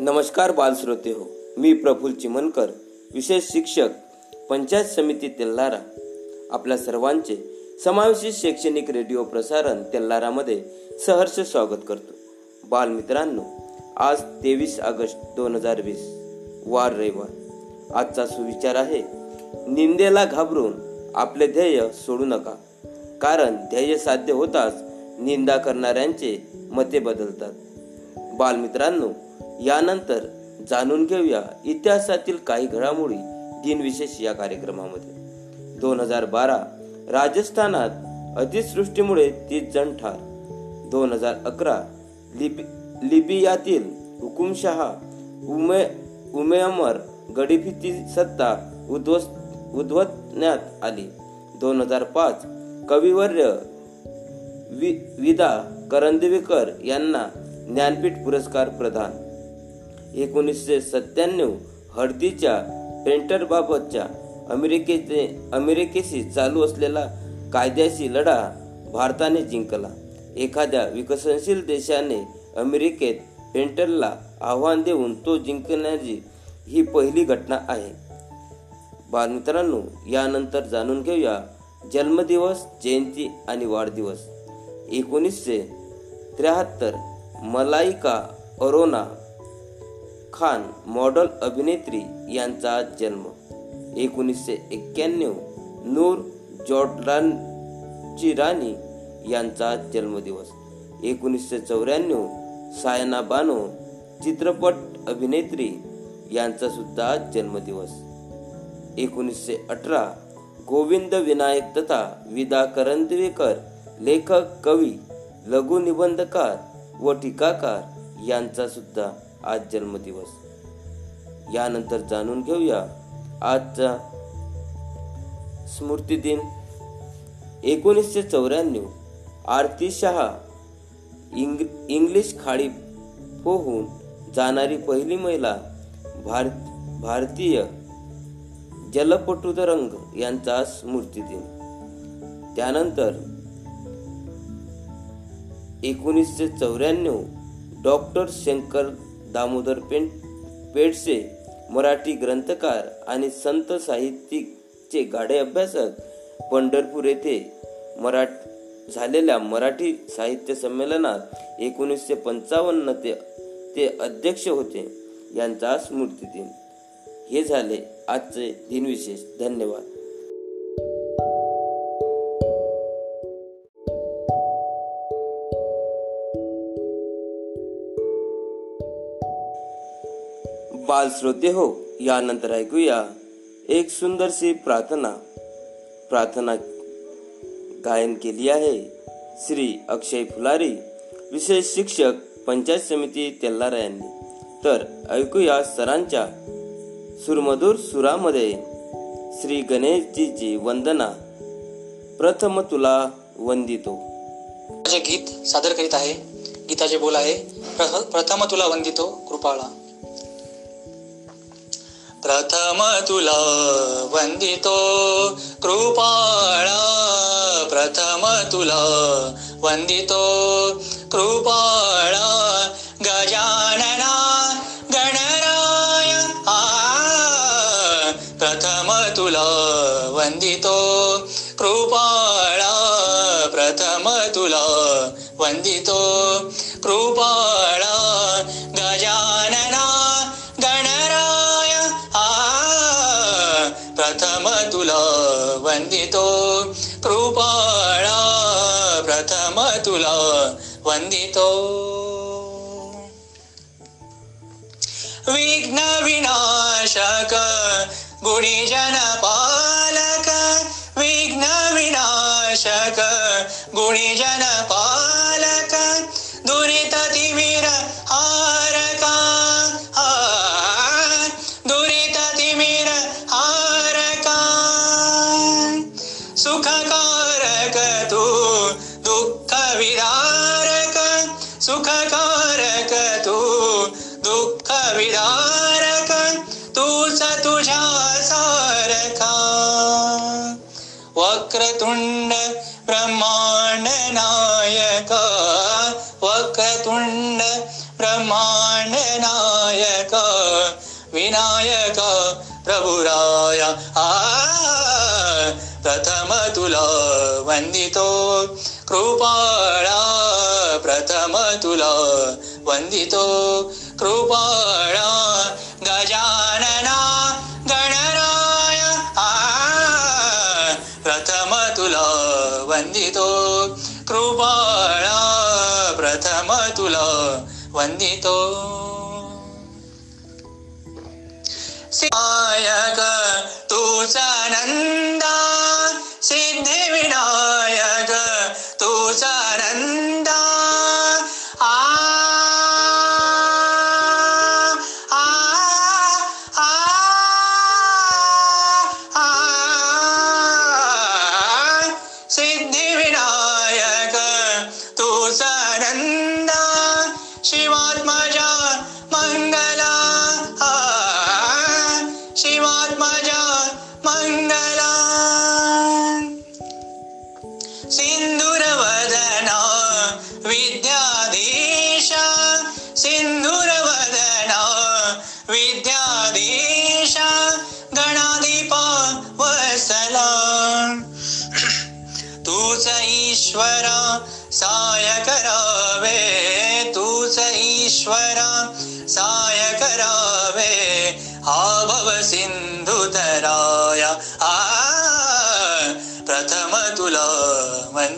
नमस्कार बालश्रोते हो मी प्रफुल चिमनकर विशेष शिक्षक पंचायत समिती तेल्लारा आपल्या सर्वांचे समावेशित शैक्षणिक रेडिओ प्रसारण तेल्लारामध्ये सहर्ष स्वागत करतो. बालमित्रांनो आज तेवीस ऑगस्ट दोन हजार वीस वार रविवार. आजचा सुविचार आहे निंदेला घाबरून आपले ध्येय सोडू नका. कारण ध्येय साध्य होताच निंदा करणाऱ्यांचे मते बदलतात. बालमित्रांनो यानंतर जाणून घेऊया इतिहासातील काही घडामोडी दिनविशेष या कार्यक्रमामध्ये. दोन हजार बारा राजस्थानात अतिसृष्टीमुळे तीस जण ठार. दोन हजार अकरा लिबि लिबियातील हुकुमशहा उमे उमेअमर गडीफिती सत्ता उद्ध्वस्त उद्वतण्यात आली. दोन हजार पाच कविवर्य वि विदा करंदवीकर यांना ज्ञानपीठ पुरस्कार प्रदान. एकोणीसशे सत्त्याण्णव हळदीच्या पेंटरबाबतच्या अमेरिकेचे अमेरिकेशी चालू असलेला कायद्याशी लढा भारताने जिंकला. एखाद्या विकसनशील देशाने अमेरिकेत पेंटरला आव्हान देऊन तो जिंकण्याची ही पहिली घटना आहे. बालमित्रांनो यानंतर जाणून घेऊया जन्मदिवस जयंती आणि वाढदिवस. एकोणीसशे त्र्याहत्तर मलाइका अरोना खान मॉडल अभिनेत्री यांचा जन्म. एकोणीसशे एक्क्याण्णव नूर जॉर्डानची राणी यांचा जन्मदिवस. एकोणीसशे चौऱ्याण्णव सायना बानो चित्रपट अभिनेत्री यांचा सुद्धा जन्मदिवस. एकोणीसशे अठरा गोविंद विनायक तथा विदा करंदवेकर लेखक कवी लघुनिबंधकार व टीकाकार यांचा सुद्धा आज जन्मदिवस. यानंतर जाणून घेऊया आजचा स्मृती दिन एकोणीसशे चौऱ्याण्णव आरती शहा इंग इंग्लिश खाडी पोहून जाणारी पहिली महिला भार भारतीय जलपटुतरंग यांचा स्मृती दिन त्यानंतर एकोणीसशे चौऱ्याण्णव डॉक्टर शंकर दामोदर पेंट पेडसे मराठी ग्रंथकार आणि संत साहित्यिकचे गाडे अभ्यासक पंढरपूर येथे मराठ झालेल्या मराठी साहित्य संमेलनात एकोणीसशे पंचावन्न ते ते अध्यक्ष होते. यांचा स्मृती दिन हे झाले आजचे दिनविशेष. धन्यवाद. बाल श्रोते हो यानंतर ऐकूया एक सुंदरशी प्रार्थना. प्रार्थना गायन केली आहे श्री अक्षय फुलारी विशेष शिक्षक पंचायत समिती तेल्लारा यांनी तर ऐकूया सरांच्या सुरमधुर सुरामध्ये श्री गणेशजीची वंदना. प्रथम तुला वंदितो. गीत सादर करीत आहे गीताचे बोल आहे प्रथम तुला वंदितो कृपाळा. प्रथम तुला वंदितो कृपाळा प्रथम तुला वंदितो कृपाळा गजानना गणराय आ प्रथम तुला वंदितो कृपाळा प्रथम तुला वंदितो कृपा वंदितो विघ्न विनाशक गुणीजन पालक विघ्न विनाशक गुणीजन पालक दुरित तिमिर हारका सुखकारक तू दुःख विरा सुखकारक तू दुःख विदारक तूच तुझ्या सारखा. वक्रतुंड ब्रह्मांड नायक वक्रतुंड ब्रह्मांड नायक विनायक प्रभुराया. आ प्रथम तुला वंदितो कृपाळा प्रथम तुला वंदितो कृपाळा गजानना गणराय. प्रथम तुला वंदितो कृपाळा प्रथम तुला वंदितो सिद्धायक तुझा नंदा सिद्धी विनायक तुझा नंदा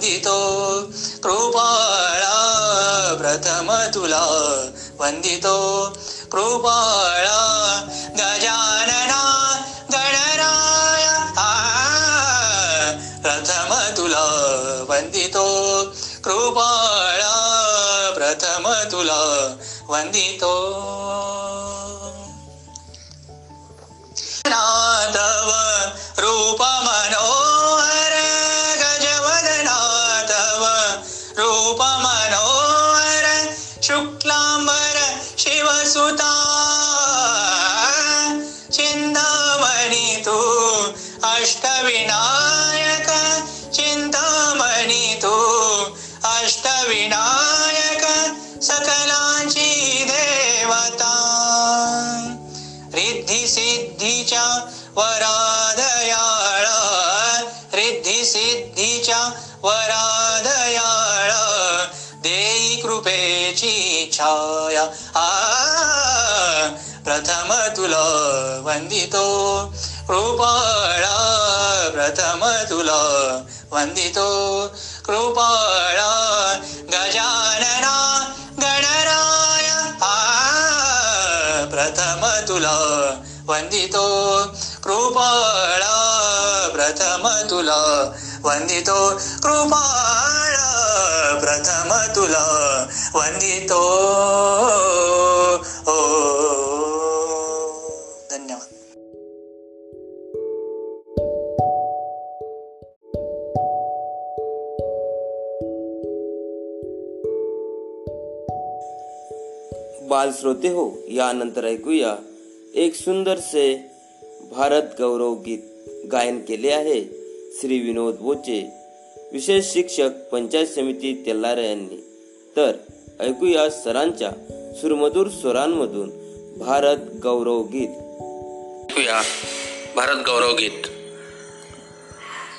वंदितो कृपाळा प्रथम तुला वंदितो कृपाळा गजानना गणराय प्रथम तुला वंदितो कृपाळा प्रथम तुला वंदितो. सिद्धीच्या वरादयाळ. रिद्धी सिद्धीच्या वरादयाळा. देई कृपेची छाया. आ प्रथम तुला वंदितो. कृपाळा प्रथम तुला वंदितो. कृपाळा वंदितो कृपाळा प्रथम तुला। वंदितो कृपाळा प्रथम तुला। वंदितो ओ। धन्यवाद। बाल श्रोते हो यानंतर ऐकूया एक सुंदरसे भारत गौरव गीत गायन केले आहे. श्री विनोद बोचे विशेष शिक्षक पंचायत समिती तेल्लारे यांनी. तर ऐकूया सरांच्या सुरमधूर स्वरांमधून भारत गौरव गीत. ऐकूया भारत गौरव गीत.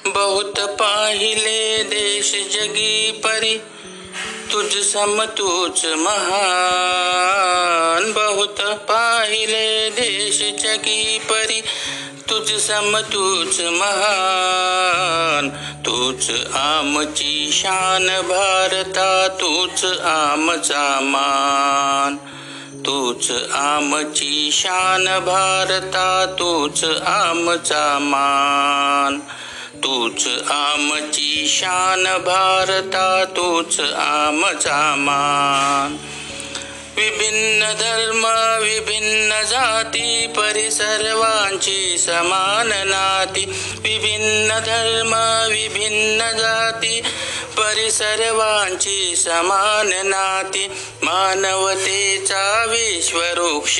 बहुत पाहिले देश जगी परी तुझ सम तूच महान. बहुत पाहिले देश जगी परी तुझ सम तूच महान. तूच आमची शान भारता तूच आमचा मान. तूच आमची शान भारता तूच आमचा मान. तूच आमची शान भारता तूच आमचा मान. विभिन्न धर्म विभिन्न जाती परी सर्वांची समान नाती. विभिन्न धर्म विभिन्न जाती परी सर्वांची समान नाती. मानवतेचा विश्ववृक्ष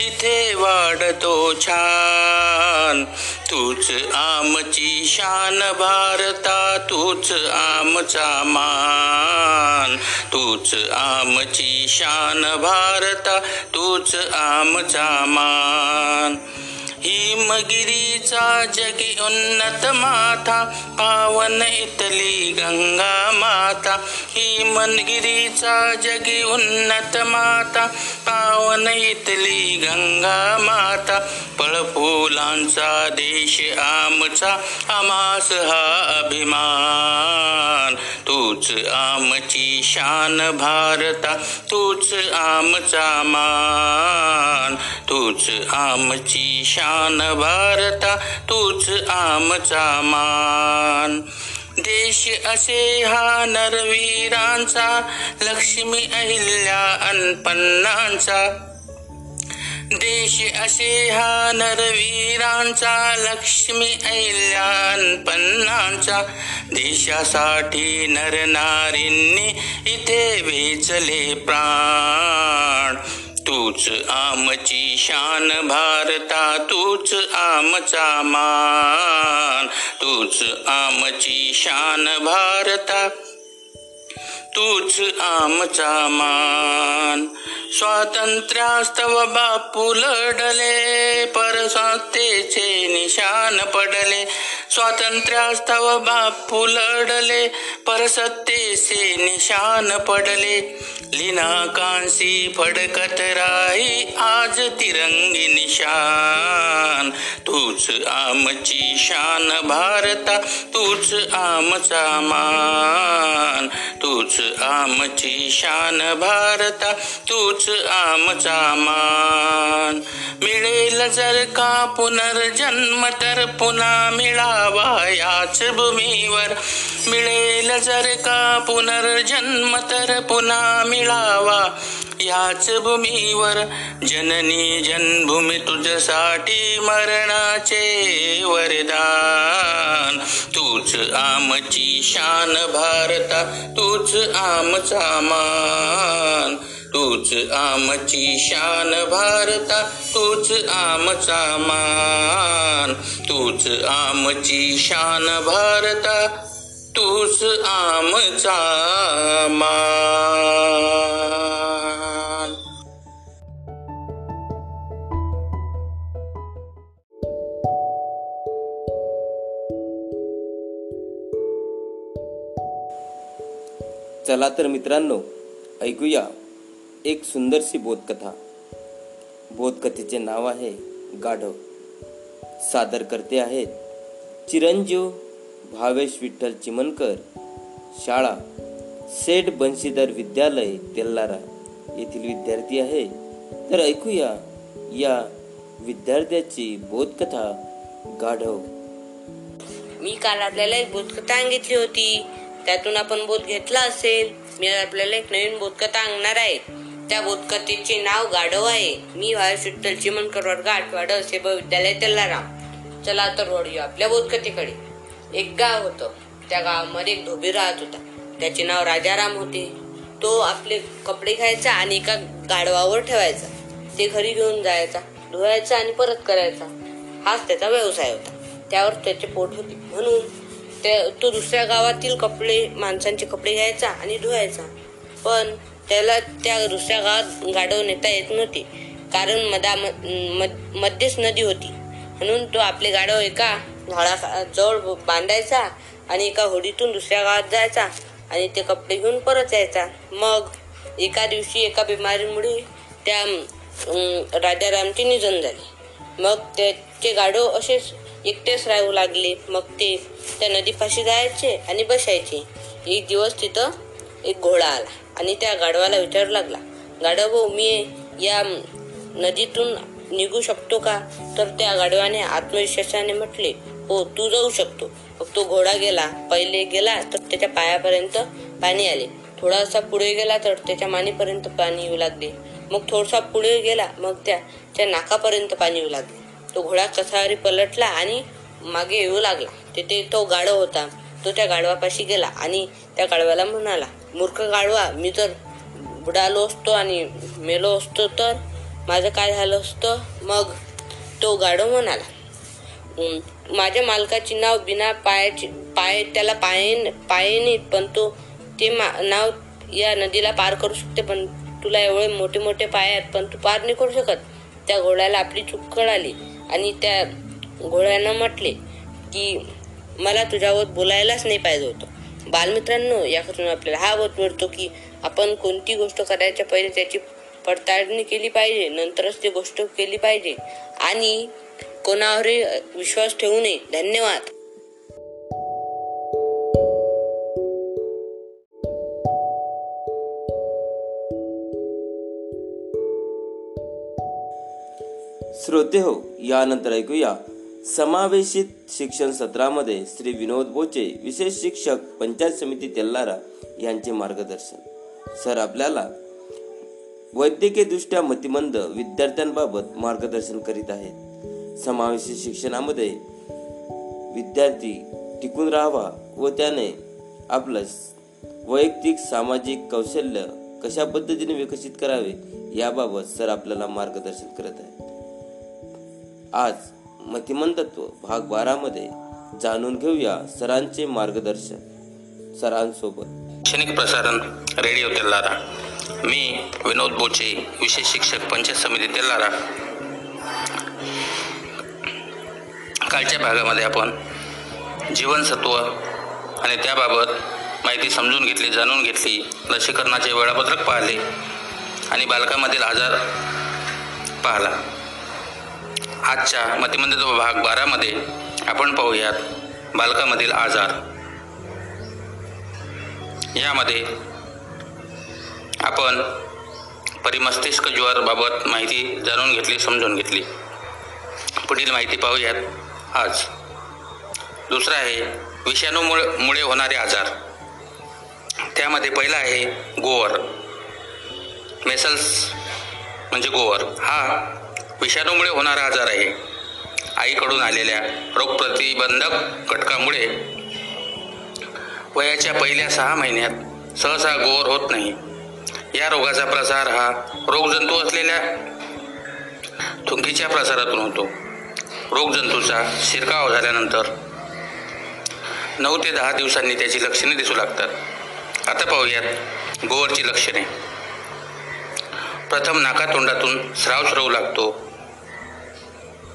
इथे वाढतो छान. तूच आमची शान भारता तूच आमचा मान. तूच आमची शान भारता तूच आमचा मान. हिमगिरीचा जगी उन्नत माथा पावन इतली गंगा माता. हिमगिरीचा जगी उन्नत माता पावन इतली गंगा माता. पळफुलांचा देश आमचा आमास हा अभिमान. तूच आमची शान भारता तूच आमचा मान. तूच आमची शान भारता तूच आमचा मान. देश असे हा नरवीरांचा लक्ष्मी अहिल्या अनपन्नांचा. देश असे हा नरवीरांचा लक्ष्मी अहिल्या अनपन्नांचा. देशासाठी नरनारींनी इथे वेचले प्राण. तूच आमची शान भारता तूच आमचा मान. तूच आमची शान भारता. तूच आमचा मान. स्वातंत्र्यास्तव बापू लढले परसत्तेचे निशान पडले. स्वातंत्र्यास्तव बापू लढले परसत्तेचे निशान पडले. लिना कांसी फडकत राही आज तिरंगी निशान तूच आमची शान भारता तूच आमचा मान. तूच आमची शान भारता तूच आमचा मान. मिळेल जर का पुनर्जन्म तर पुन्हा मिळावा याच भूमीवर. मिळेल जर का पुनर्जन्म तर पुन्हा मिळावा याच भूमीवर जननी जन्मभूमी तुझसाठी मरणाचे वरदान. तूच आमची शान भारता तूच आमचा मान. तूच आमची शान भारता तूच आमचा मान. तूच आमची शान भारता तूच आमचा मान चला तर मित्रांनो ऐकूया एक सुंदरशी बोधकथा. बोधकथेचे नाव आहे गाढव. सादर करते आहेत चिरंजीव भावेश विठ्ठल चिमनकर शाळा सेठ बंशीधर विद्यालय तेल्लारा येथील विद्यार्थी आहे. तर ऐकूया या विद्यार्थ्याची बोधकथा गाढव. मी काल आपल्याला एक बोधकथा सांगितली होती. त्यातून आपण बोध घेतला असेल. मी आपल्याला एक नवीन बोधकथा आणणार आहे. त्या बोधकथेचे नाव गाढव आहे. मी भावेश विठ्ठल चिमणकर वर्ग आठवाड असे विद्यालय तेल्लारा चला तर वळूया आपल्या बोधकथेकडे. एक गाव होतं. त्या गावामध्ये एक धोबी राहत होता. त्याचे नाव राजाराम होते. तो आपले कपडे घ्यायचा आणि एका गाढवावर ठेवायचा. ते घरी घेऊन जायचा धुवायचा आणि परत करायचा. हाच त्याचा व्यवसाय होता. त्यावर त्याचे पोट होते. म्हणून त्या तो दुसऱ्या गावातील कपडे माणसांचे कपडे घ्यायचा आणि धुवायचा. पण त्याला त्या दुसऱ्या गावात गाढव नेता येत नव्हते. कारण मदा मध्येच नदी होती. म्हणून तो आपले गाढव एका झाडा जवळ बांधायचा आणि एका होडीतून दुसऱ्या गावात जायचा आणि ते कपडे घेऊन परत यायचा. मग एका दिवशी एका बिमारीमुळे त्या अं, राजारामचे निधन झाले. मग त्याचे गाढव असेच एकटेच राहू लागले. मग ते त्या नदीपाशी जायचे आणि बसायचे. एक दिवस तिथं एक घोडा आला आणि त्या गाढवाला विचारू लागला. गाढव भाऊ मी या नदीतून निघू शकतो का? तर त्या गाढवाने आत्मविश्वासाने म्हटले हो तू जाऊ शकतो. मग तो घोडा गेला पहिले गेला तर त्याच्या पायापर्यंत पाणी आले. थोडासा पुढे गेला तर त्याच्या मानेपर्यंत पाणी येऊ लागले. मग थोडासा पुढे गेला मग त्याच्या नाकापर्यंत पाणी येऊ लागले. तो घोडा कसावरी पलटला आणि मागे येऊ लागला. तिथे तो गाढव होता. तो त्या गाढवापाशी गेला आणि त्या गाढवाला म्हणाला मूर्ख गाढवा मी जर बुडालो असतो आणि मेलो असतो तर माझं काय झालं असतं? मग तो गाढव म्हणाला माझ्या मालकाची नाव बिना पायाची पाय त्याला पाय पाय पण तो ते मा- नाव या नदीला पार करू शकते पण तुला एवढे मोठे मोठे पाय आहेत पण तू पार नाही करू शकत. त्या घोड्याला आपली चूक कळाली आणि त्या घोड्यानं म्हटले की मला तुझ्यावर बोलायलाच नाही पाहिजे होतं. बालमित्रांनो याकडून आपल्याला हा बोध मिळतो की आपण कोणती गोष्ट करायच्या पहिले त्याची पडताळणी केली पाहिजे नंतरच ती गोष्ट केली पाहिजे. आणि कोणावरही विश्वास ठेवू नये. धन्यवाद. श्रोते हो यानंतर ऐकूया. समावेशित शिक्षण सत्रामध्ये श्री विनोद बोचे विशेष शिक्षक पंचायत समिती तेल्लारा यांचे मार्गदर्शन. सर आपल्याला वैद्यकीयदृष्ट्या मतिमंद विद्यार्थ्यांबाबत मार्गदर्शन करीत आहेत. समावेशी शिक्षणामध्ये विद्यार्थी टिकून राहावा व त्याने आपलं वैयक्तिक सामाजिक कौशल्य कशा पद्धतीने विकसित करावे याबाबत सर आपल्याला मार्गदर्शन करत आहेत. आज मतिमंतत्व भाग बारामध्ये जाणून घेऊया सरांचे मार्गदर्शन. सरांसोबत. शैक्षणिक प्रसारण रेडिओ तेलारा. मी विनोद बोचे विशेष शिक्षक पंचायत समिती तेलारा. कालच्या भागामध्ये आपण जीवनसत्व आणि त्याबाबत माहिती समजून घेतली जाणून घेतली लसीकरणाचे वेळापत्रक पाहिले आणि बालकामधील आजार पाहला. आजच्या मतिमंदित्व भाग बारामध्ये आपण पाहूयात बालकामधील आजार. यामध्ये आपण परिमस्तिष्क ज्वरबाबत माहिती जाणून घेतली समजून घेतली. पुढील माहिती पाहूयात. आज. दुसरा आहे विषाणूमुळे मुळे होणारे आजार. त्यामध्ये पहिला आहे गोवर. मेसल्स म्हणजे गोवर. हा विषाणूमुळे होणारा आजार आहे. आईकडून आलेल्या रोगप्रतिबंधक घटकामुळे वयाच्या पहिल्या सहा महिन्यात सहसा गोवर होत नाही. या रोगाचा प्रसार हा रोगजंतू असलेल्या थुंकीच्या प्रसारातून होतो. रोगजंतूचा शिरकाव झाल्यानंतर नऊ ते दहा दिवसांनी त्याची लक्षणे दिसू लागतात. आता पाहूयात गोवरची लक्षणे. प्रथम नाकातोंडातून स्राव स्रवू लागतो.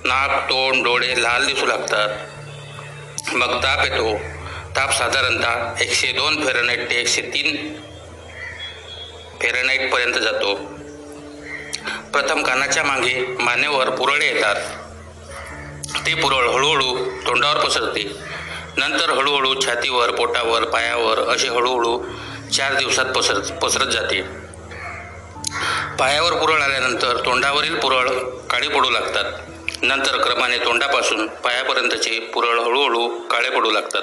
नाक तोंड डोळे लाल दिसू लागतात. मग ताप येतो. ताप साधारणतः एकशे दोन फेरनाईट ते एकशे तीन फेरनाईटपर्यंत जातो. प्रथम कानाच्या मागे मानेवर पुरळे येतात. ते पुरळ हळूहळू तोंडावर पसरते. नंतर हळूहळू छातीवर पोटावर पायावर असे हळूहळू चार दिवसात पसर पसरत जाते. पायावर पुरळ आल्यानंतर तोंडावरील पुरळ काळी पडू लागतात. नंतर क्रमाने तोंडापासून पायापर्यंतचे पुरळ हळूहळू काळे पडू लागतात.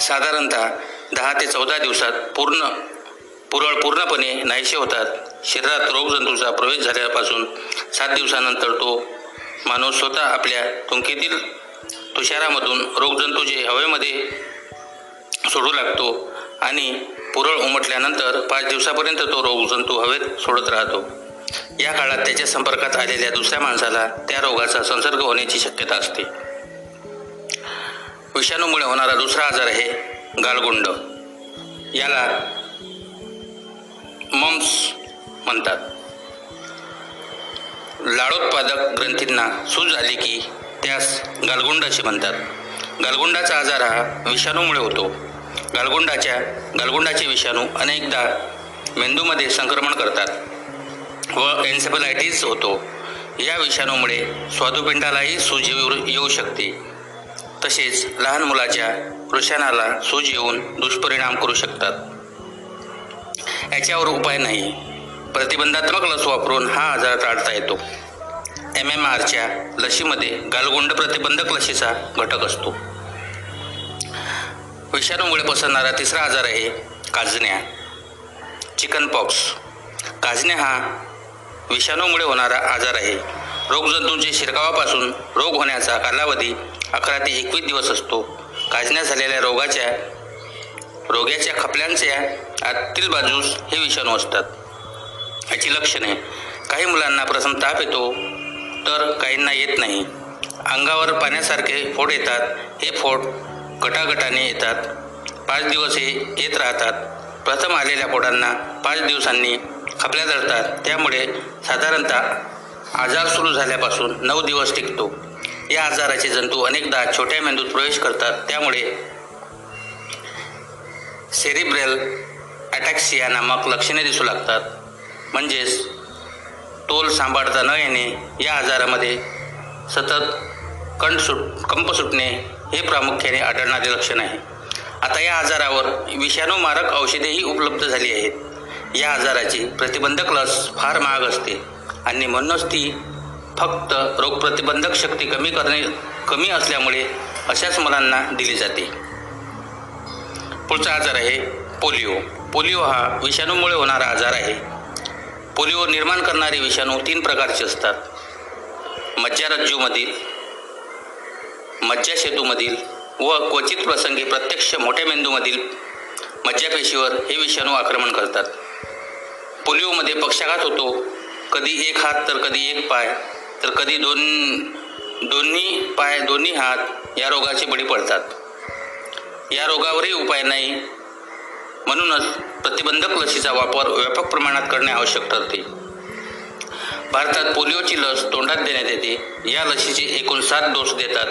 साधारणतः दहा ते चौदा दिवसात पूर्ण पुरळ पूर्णपणे नाहीसे होतात. शरीरात रोगजंतूचा प्रवेश झाल्यापासून सात दिवसानंतर तो माणूस स्वतः आपल्या तुंकेतील तुषारामधून रोगजंतूचे हवेमध्ये सोडू लागतो आणि पुरळ उमटल्यानंतर पाच दिवसापर्यंत तो रोगजंतू हवेत सोडत राहतो. या काळात त्याच्या संपर्कात आलेल्या दुसऱ्या माणसाला त्या रोगाचा संसर्ग होण्याची शक्यता असते. विषाणूमुळे होणारा दुसरा आजार आहे गालगुंड. याला मम्स म्हणतात. लाळोत्पादक ग्रंथींना सूज आली की त्यास गालगुंड असे म्हणतात. गालगुंडाचा आजार हा विषाणूमुळे होतो. गालगुंडाच्या गालगुंडाचे विषाणू अनेकदा मेंदूमध्ये संक्रमण करतात व एन्सेफलायटिस होतो. या विषाणूमुळे स्वादुपिंडालाही सूज येऊ शकते. तसेच लहान मुलाच्या वृषणाला सूज येऊन दुष्परिणाम करू शकतात. याच्यावर उपाय नाही. प्रतिबंधात्मक लस वापरून हा आजार टाळता येतो. एम एम आरच्या लशीमध्ये गालगोंड प्रतिबंधक लशीचा घटक असतो. विषाणूमुळे पसरणारा तिसरा आजार आहे काजण्या. Chicken pox. काजण्या हा विषाणूमुळे होणारा आजार आहे. रोगजंतूंच्या शिरकावापासून रोग होण्याचा कालावधी अकरा ते एकवीस दिवस असतो. काजण्या झालेल्या रोगाच्या रोग्याच्या खपल्यांच्या आतील बाजूस हे विषाणू असतात. याची लक्षणे काही मुलांना प्रथम ताप येतो तर काहींना येत नाही. अंगावर पाण्यासारखे फोड येतात. हे फोड गटागटाने येतात. पाच दिवस हे येत राहतात. प्रथम आलेल्या फोडांना पाच दिवसांनी खपल्या जळतात त्यामुळे साधारणतः आजार सुरू झाल्यापासून नऊ दिवस टिकतो. या आजाराचे जंतू अनेकदा छोट्या मेंदूत प्रवेश करतात. त्यामुळे सेरिब्रेल अटॅक्सिया नामक लक्षणे दिसू लागतात. म्हणजेच तोल सांभाळता न येणे या आजारामध्ये सतत कंठ सुट कंप सुटणे हे प्रामुख्याने आढळणारे लक्षण आहे. आता या आजारावर विषाणूमारक औषधेही उपलब्ध झाली आहेत. या आजाराची प्रतिबंधक लस फार महाग असते आणि म्हणूनच ती फक्त रोगप्रतिबंधक शक्ती कमी करणे कमी असल्यामुळे अशाच मुलांना दिली जाते. पुढचा आजार आहे पोलिओ. पोलिओ हा विषाणूमुळे होणारा आजार आहे. पोलिओ निर्माण करणारे विषाणू तीन प्रकारचे असतात. मज्जारज्जूमधील मज्जासेतूमधील व क्वचित प्रसंगी प्रत्यक्ष मोठ्या मेंदूमधील मज्जापेशीवर हे विषाणू आक्रमण करतात. पोलिओमध्ये पक्षाघात होतो. कधी एक हात तर कधी एक पाय तर कधी दोन दोन्ही पाय दोन्ही हात या रोगाचे बळी पडतात. या रोगावरही उपाय नाही. म्हणूनच प्रतिबंधक लसीचा वापर व्यापक प्रमाणात करणे आवश्यक ठरते. भारतात पोलिओची लस तोंडात देण्यात येते. या लसीचे एकूण सात डोस देतात.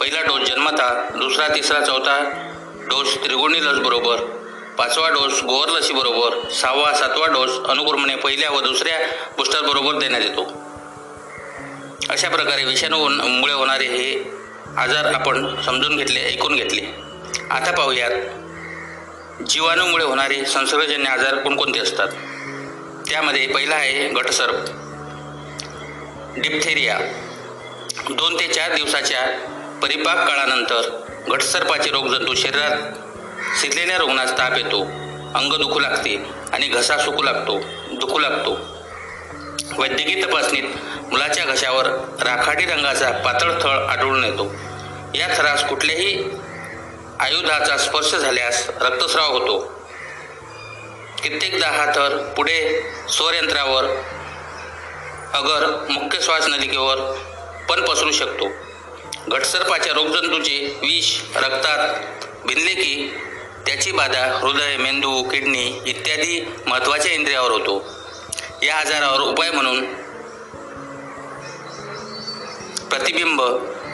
पहिला डोस जन्मता दुसरा तिसरा चौथा डोस त्रिगुणी लसबरोबर पाचवा डोस गोवर लसीबरोबर सहावा सातवा डोस अनुक्रमणे पहिल्या व दुसऱ्या बूस्टरबरोबर देण्यात येतो. अशा प्रकारे विषाणूमुळे होणारे हे आजार आपण समजून घेतले ऐकून घेतले. आता पाहूयात जीवाणूमुळे होणारे संसर्गजन्य आजार कोणकोणते असतात? त्यामध्ये पहिला आहे गटसर्प. डिप्थेरिया दोन ते चार दिवसाच्या परिपाक काळानंतर घटसर्पाचे रोगजंतू शरीरात शिरलेल्या रुग्णास ताप येतो अंग दुखू लागते आणि घसा सुकू लागतो दुखू लागतो. वैद्यकीय तपासणीत मुलाच्या घशावर राखाडी रंगाचा पातळ थळ आढळून येतो. या थरास कुठल्याही आयुधाचा स्पर्श झाल्यास रक्तस्राव होतो. कित्येकदा हा थर पुढे स्वरयंत्रावर अगर मुख्य श्वास नलिकेवर पण पसरू शकतो. घटसर्पाच्या रोगजंतूचे विष रक्तात भिनले की त्याची बाधा हृदय मेंदू किडनी इत्यादी महत्त्वाच्या इंद्रियावर होतो. या आजारावर उपाय म्हणून प्रतिबिंब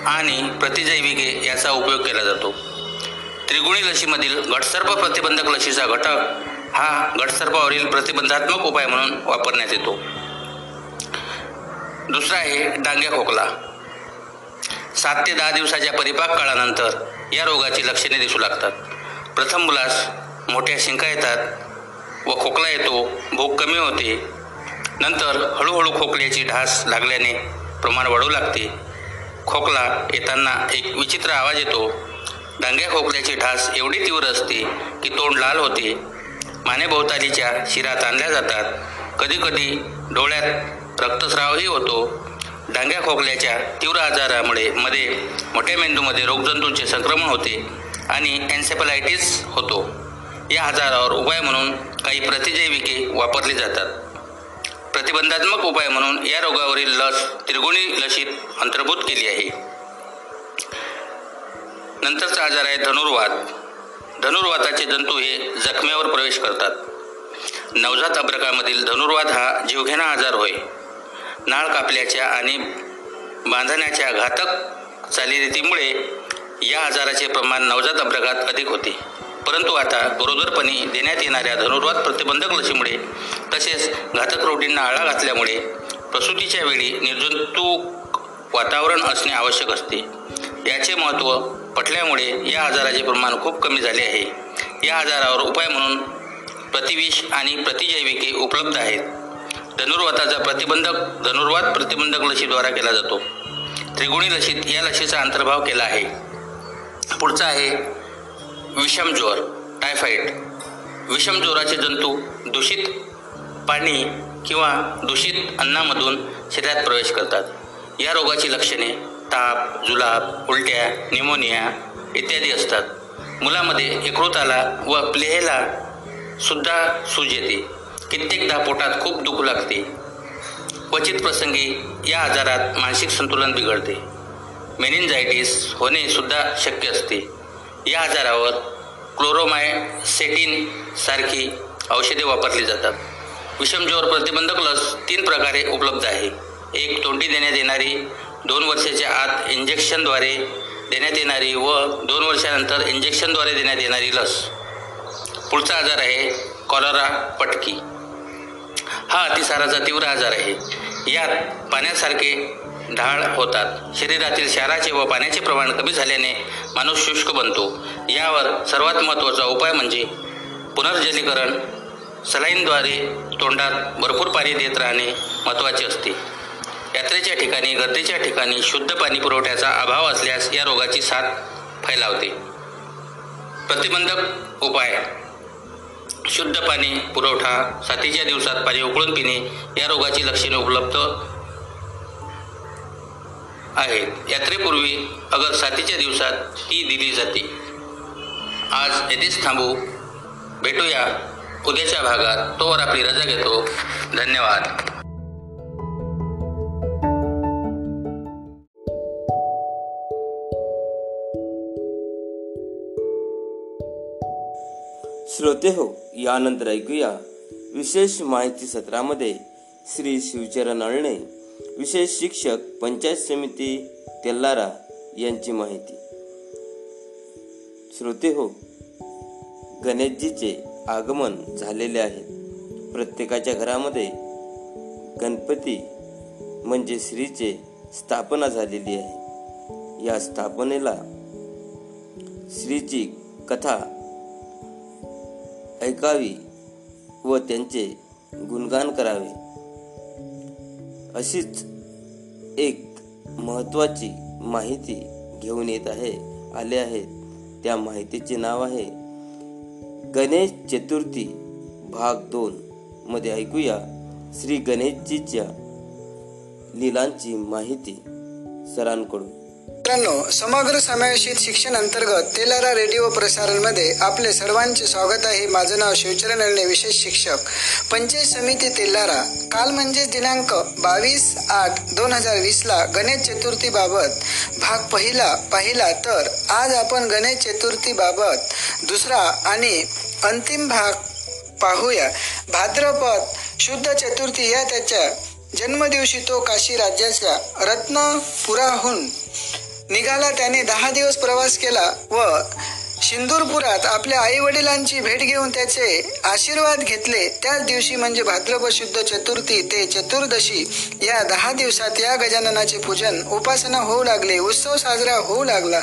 आणि प्रतिजैविके याचा उपयोग केला जातो. त्रिगुणी लशीमधील घटसर्प प्रतिबंधक लशीचा घटक हा घटसर्पावरील प्रतिबंधात्मक उपाय म्हणून वापरण्यात येतो. दुसरा आहे डांग्या खोकला. सात ते दहा दिवसाच्या परिपाक काळानंतर या रोगाची लक्षणे दिसू लागतात. प्रथम मुलास मोठ्या शिंका येतात व खोकला येतो भूक कमी होते. नंतर हळूहळू खोकल्याची ढास लागल्याने प्रमाण वाढू लागते. खोकला येताना एक विचित्र आवाज येतो. डांग्या खोकल्याची ढास एवढी तीव्र असते की तोंड लाल होते. मानेभोवतालीच्या शिरा ताणल्या जातात. कधीकधी डोळ्यात रक्तस्रावही होतो. डांग्या खोकल्याच्या तीव्र आजारामुळे मध्ये मोठ्या मेंदूमध्ये रोगजंतूंचे संक्रमण होते आणि एन्सेफलायटिस होतो. या आजारावर उपाय म्हणून काही प्रतिजैविके वापरली जातात. प्रतिबंधात्मक उपाय म्हणून या रोगावरील लस त्रिगुणी लशीत अंतर्भूत केली आहे. नंतरचा आजार आहे धनुर्वात. धनुर्वाताचे जंतू हे जखमेवर प्रवेश करतात. नवजात अब्रकामधील धनुर्वात हा जीवघेणा आजार होय. नाळ कापल्याच्या आणि बांधण्याच्या घातक चालीरीतीमुळे या आजाराचे प्रमाण नवजात अपघात अधिक होते. परंतु आता गरोदरपणी देण्यात येणाऱ्या धनुर्वात प्रतिबंधक लसीमुळे तसेच घातक रोटींना आळा घातल्यामुळे प्रसूतीच्या वेळी निर्जंतुक वातावरण असणे आवश्यक असते. याचे महत्त्व पटल्यामुळे या आजाराचे प्रमाण खूप कमी झाले आहे. या आजारावर उपाय म्हणून प्रतिविष आणि प्रतिजैविके उपलब्ध आहेत. धनुर्वाताचा प्रतिबंधक धनुर्वात प्रतिबंधक लसीद्वारा केला जातो. त्रिगुणी लसीत या लसीचा अंतर्भाव केला आहे. पुढचा आहे विषमज्वर टायफॉईड जंतू दूषित पाणी किंवा दूषित अन्नामधून शरीरात प्रवेश करतात. या रोगाची लक्षणे ताप जुलाब उलट्या निमोनिया इत्यादी असतात. मुलामध्ये यकृताला व प्लेहेला सुद्धा सूज येते. कित्येकदा पोटात खूप दुखू लागते. क्वचित प्रसंगी या आजारात मानसिक संतुलन बिघडते. मेनिनजायटीस होणे सुद्धा शक्य असते. या आजारावर क्लोरोमायसेटिन सारखी औषधे वापरली जातात. विषमज्वर प्रतिबंधक लस तीन प्रकारे उपलब्ध आहे. एक तोंडी देण्यात येणारी दोन वर्षाच्या आत इंजेक्शनद्वारे देण्यात येणारी व दोन वर्षानंतर इंजेक्शनद्वारे देण्यात येणारी लस. पुढचा आजार आहे कॉलरा पटकी. हा अतिसाराचा तीव्र आजार आहे. यात पाण्यासारखे ढाळ होतात. शरीरातील क्षाराचे व पाण्याचे प्रमाण कमी झाल्याने माणूस शुष्क बनतो. यावर सर्वात महत्त्वाचा उपाय म्हणजे पुनर्जलीकरण सलाईनद्वारे तोंडात भरपूर पाणी देत राहणे महत्त्वाचे असते. यात्रेच्या ठिकाणी गर्दीच्या ठिकाणी शुद्ध पाणी पुरवठ्याचा अभाव असल्यास या रोगाची साथ फैलावते. प्रतिबंधक उपाय. शुद्ध पाणी पुरवठा साथीच्या दिवसात पाणी उकळून पिणे या रोगाची लक्षणे उपलब्ध आहेत. यात्रेपूर्वी अगर साथीच्या दिवसात ती दिली जाते. आज येथेच थांबू. भेटूया. उद्याच्या भागात तोवर आपली रजा घेतो. धन्यवाद. श्रोते हो यानंतर ऐकूया विशेष माहिती सत्रामध्ये श्री शिवचरण अळणे विशेष शिक्षक पंचायत समिती तेल्लारा यांची माहिती. श्रोते हो गणेशजीचे आगमन झालेले आहे. प्रत्येकाच्या घरामध्ये गणपती म्हणजे श्रीचे स्थापना झालेली आहे. या स्थापनेला श्रीची कथा ऐकावी व त्यांचे गुणगान करावे. अशीच एक महत्त्वाची माहिती घेऊन येत आहे आले आहेत त्या माहितीचे नाव आहे गणेश चतुर्थी भाग दोन मध्ये ऐकूया श्री गणेशजीच्या लीलांची माहिती सरांकडून. मित्रांनो समग्र समावेशित शिक्षण अंतर्गत तेलारा रेडिओ प्रसारणमध्ये आपले सर्वांचे स्वागत आहे. माझं नाव शिवचरण अळणे विशेष शिक्षक पंचायत समिती तेलारा. काल म्हणजे दिनांक बावीस आठ दोन हजार वीसला गणेश चतुर्थीबाबत भाग पहिला पाहिला तर आज आपण गणेश चतुर्थीबाबत दुसरा आणि अंतिम भाग पाहूया. भाद्रपद शुद्ध चतुर्थी या त्याच्या जन्मदिवशी तो काशी राज्याच्या रत्नपुराहून निघाला त्याने दहा दिवस प्रवास केला व सिंदूरपुरात आपल्या आई वडिलांची भेट घेऊन त्याचे आशीर्वाद घेतले. त्याच दिवशी म्हणजे भाद्रपद शुद्ध चतुर्थी ते चतुर्दशी या दहा दिवसात या गजाननाचे पूजन उपासना होऊ लागले उत्सव साजरा होऊ लागला.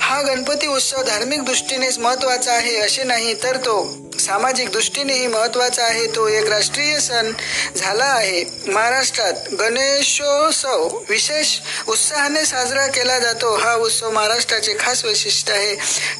हा गणपती उत्सव धार्मिक दृष्टीनेच महत्त्वाचा आहे असे नाही तर तो सामाजिक दृष्टीनेही महत्त्वाचा आहे. तो एक राष्ट्रीय सण झाला आहे. महाराष्ट्रात गणेशोत्सव विशेष उत्साहाने साजरा केला जातो. हा उत्सव महाराष्ट्राचे खास वैशिष्ट्य आहे.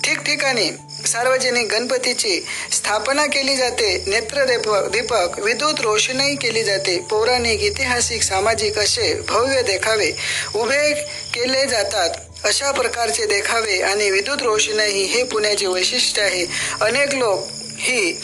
ठिकठिकाणी सार्वजनिक गणपतीची स्थापना केली जाते. नेत्र दीपक विद्युत रोषणाई केली जाते. पौराणिक ऐतिहासिक सामाजिक असे भव्य देखावे उभे केले जातात. अशा प्रकारचे देखावे आणि विद्युत रोषणाई हे पुण्याचे वैशिष्ट्य आहे. अनेक लोक ही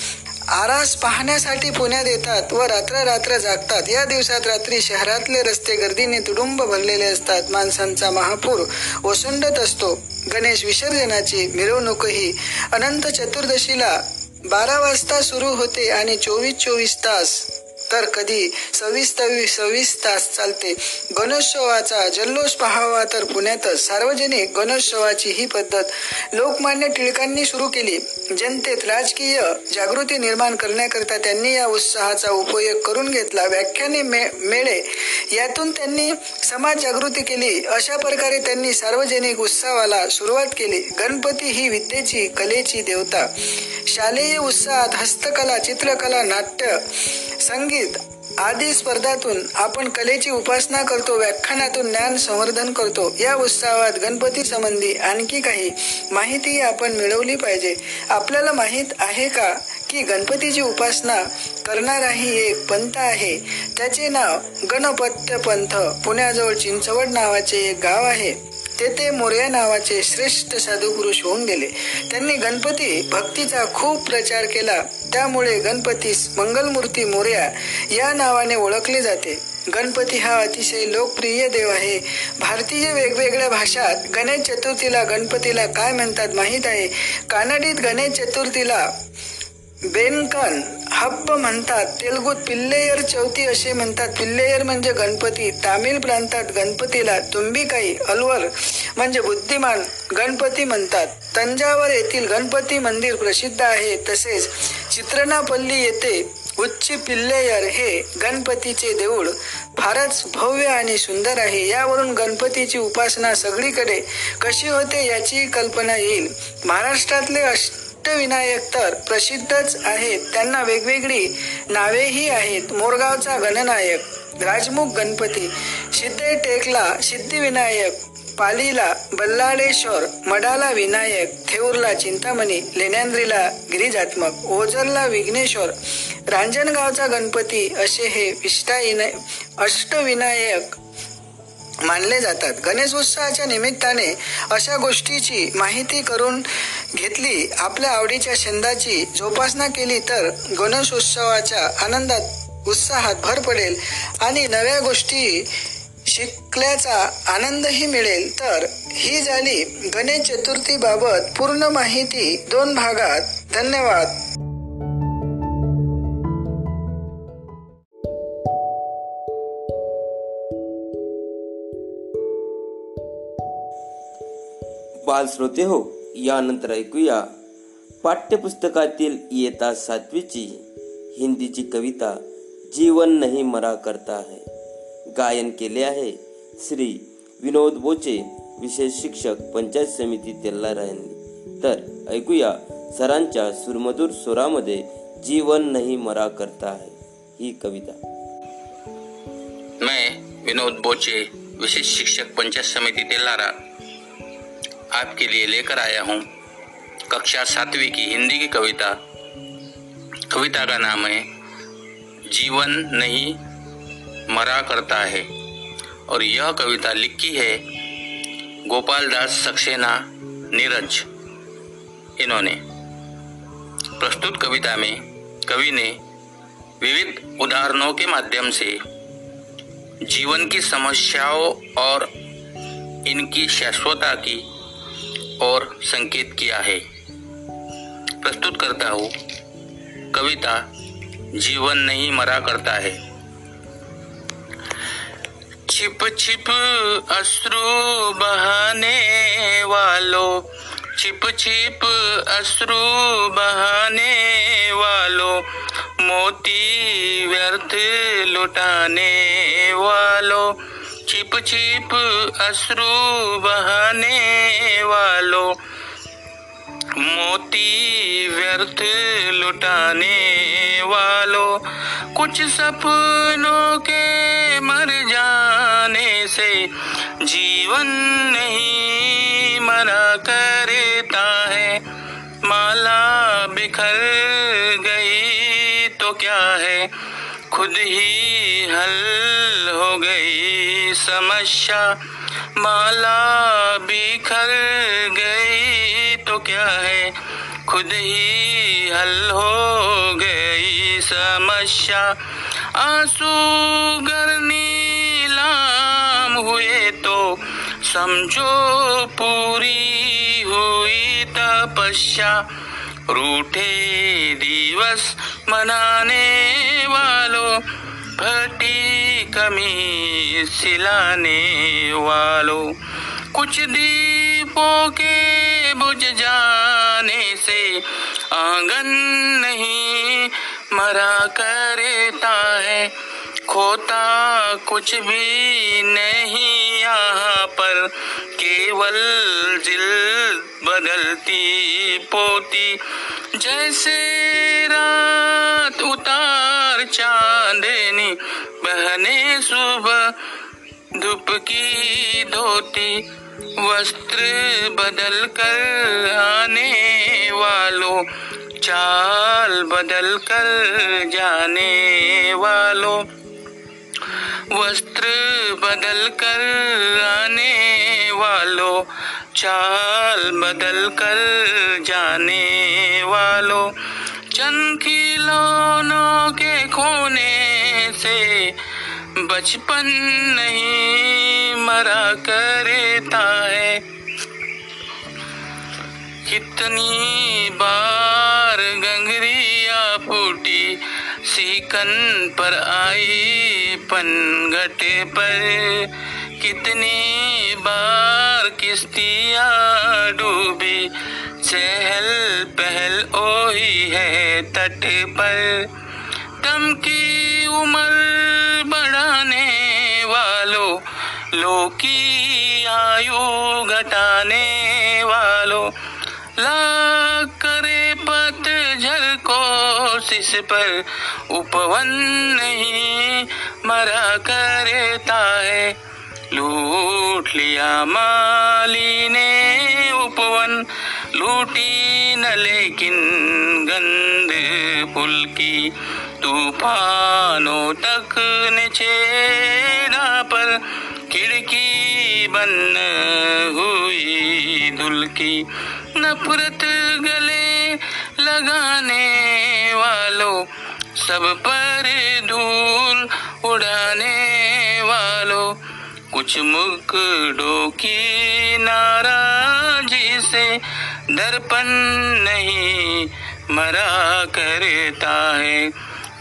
आरास पाहण्यासाठी पुण्यात येतात व रात्र रात्र जागतात. या दिवसात रात्री शहरातले रस्ते गर्दीने तुडुंब भरलेले असतात. माणसांचा महापूर ओसंडत असतो. गणेश विसर्जनाची मिरवणूकही अनंत चतुर्दशीला बारा वाजता सुरू होते आणि चोवीस चोवीस तास तर कधी सव्वीस सव्वीस तास चालते. गणोत्सवाचा जल्लोष पाहावा तर पुण्यातच. सार्वजनिक गणोत्सवाची ही पद्धत लोकमान्य टिळकांनी सुरू केली. जनतेत राजकीय जागृती निर्माण करण्याकरता त्यांनी या उत्साहाचा उपयोग करून घेतला. व्याख्याने मे मेळे यातून त्यांनी समाज जागृती केली. अशा प्रकारे त्यांनी सार्वजनिक उत्सवाला सुरुवात केली. गणपती ही विद्येची कलेची देवता. शालेय उत्साहात हस्तकला चित्रकला नाट्य संगीत आदी स्पर्धातून आपण कलेची उपासना करतो व्याख्यानातून ज्ञान संवर्धन करतो. या उत्सवात गणपती संबंधी आणखी काही माहिती आपण मिळवली पाहिजे. आपल्याला माहीत आहे का की गणपतीची उपासना करणाराही एक पंथ आहे. त्याचे नाव गणपत्य पंथ पुण्याजवळ चिंचवड नावाचे एक गाव आहे. तेथे मोर्या नावाचे श्रेष्ठ साधू पुरुष होऊन गेले. त्यांनी गणपती भक्तीचा खूप प्रचार केला. त्यामुळे गणपतीस मंगलमूर्ती मोर्या या नावाने ओळखले जाते. गणपती हा अतिशय लोकप्रिय देव आहे. भारतीय वेगवेगळ्या भाषात गणेश चतुर्थीला गणपतीला काय म्हणतात माहीत आहे? कानडीत गणेश चतुर्थीला बेनकन हब्ब म्हणतात तेलगुत पिल्लेयर चौथी असे म्हणतात. पिल्लेयर म्हणजे गणपती. तामिळ प्रांतात गणपतीला तुंबिकाई अलवर म्हणजे बुद्धिमान गणपती म्हणतात. तंजावर येथील गणपती मंदिर प्रसिद्ध आहे. तसेच चित्रनापल्ली येथे उच्ची पिल्लेयर हे गणपतीचे देऊळ. फारच भव्य आणि सुंदर आहे. यावरून गणपतीची उपासना सगळीकडे कशी होते याची कल्पना येईल. महाराष्ट्रातले अष्टविनायक तर प्रसिद्धच आहेत. त्यांना वेगवेगळी नावेही आहेत. मोरगावचा गणनायक राजमुख गणपती सिद्धे टेकला सिद्धिविनायक पालीला बल्लाडेश्वर मडाला विनायक थेऊरला चिंतामणी लेण्यांद्रीला गिरिजात्मक ओझरला विघ्नेश्वर रांजणगावचा गणपती असे हे विष्टाईन अष्टविनायक मानले जातात. गणेश उत्सवाच्या निमित्ताने अशा गोष्टीची माहिती करून घेतली. आपल्या आवडीच्या छंदाची जोपासना केली तर गणेश उत्सवाच्या आनंदात उत्साहात भर पडेल आणि नव्या गोष्टी शिकल्याचा आनंदही मिळेल. तर ही झाली गणेश चतुर्थी बाबत पूर्ण माहिती दोन भागात. धन्यवाद. बाल श्रोते हो यानंतर ऐकूया पाठ्यपुस्तकातील येता सातवीची हिंदीची कविता जीवन नाही मरा करता है. गायन केले आहे श्री विनोद बोचे विशेष शिक्षक पंचायत समिती तेल्लारा यांनी तर ऐकूया सरांच्या सुरमधूर स्वरामध्ये जीवन नहीं मरा करता है ही कविता. मैं विनोद बोचे विशेष शिक्षक पंचायत समिती तेल्लारा आपके लिए लेकर आया हूँ। कक्षा सातवीं की हिंदी की कविता। कविता का नाम है, जीवन नहीं, मरा करता है। और यह कविता लिखी है, गोपाल दास सक्सेना, नीरज। इन्होंने। प्रस्तुत कविता में, कवि ने विविध उदाहरणों के माध्यम से जीवन की समस्याओं और इनकी शाश्वता की ओर संकेत किया है। प्रस्तुत करता हूँ। कविता जीवन नहीं मरा करता है। छिप छिप अश्रु बहाने वालों, छिप छिप अश्रु बहाने वालों, मोती व्यर्थ लुटाने वालों छिप छिप अश्रु बहाने वालों। मोती व्यर्थ लुटाने वालों। कुछ सपनों के मर जाने से जीवन नहीं मना कर खुद ही हल हो गई समस्या। माला बिखर गई तो क्या है? खुद ही हल हो गई समस्या। आँसू गर नीलाम हुए तो समझो पूरी हुई तपस्या। रूठे दिवस मनाने वालों फटी कमी सिलाने वालों। कुछ दीपों के बुझ जाने से आँगन नहीं मरा करता है। खोता कुछ भी नहीं यहाँ पर, केवल जिल बदलती पोती, जैसे रात उतार चांदनी, बहने सुबह धूप की धोती, वस्त्र बदल कर आने वालों, चाल बदल कर जाने वालों, वस्त्र बदल कर आने वालों, चाल बदल कर जाने वालों। चंद खिलौनों के खोने से बचपन नहीं मरा करता है। कितनी बार गंगरिया फूटी सीकन पर आई पनघटे पर। कितनी बार किश्तियाँ डूबी, चहल पहल ओही है तट पर। दम की उम्र बढ़ाने वालों लो की आयु घटाने वालों ला करे पतझर कोशिश पर उपवन नहीं मरा करता है। लूट लिया माली ने उपवन लूटी न लेकिन गंद पुल की। तूफानों तक ने छेड़ा पर खिड़की बंद हुई धुल की। नफरत गले लगाने वालों सब पर धूल उड़ाने वालों। कुछ मुकड़ों की नाराजी से दर्पण नहीं मरा करता है।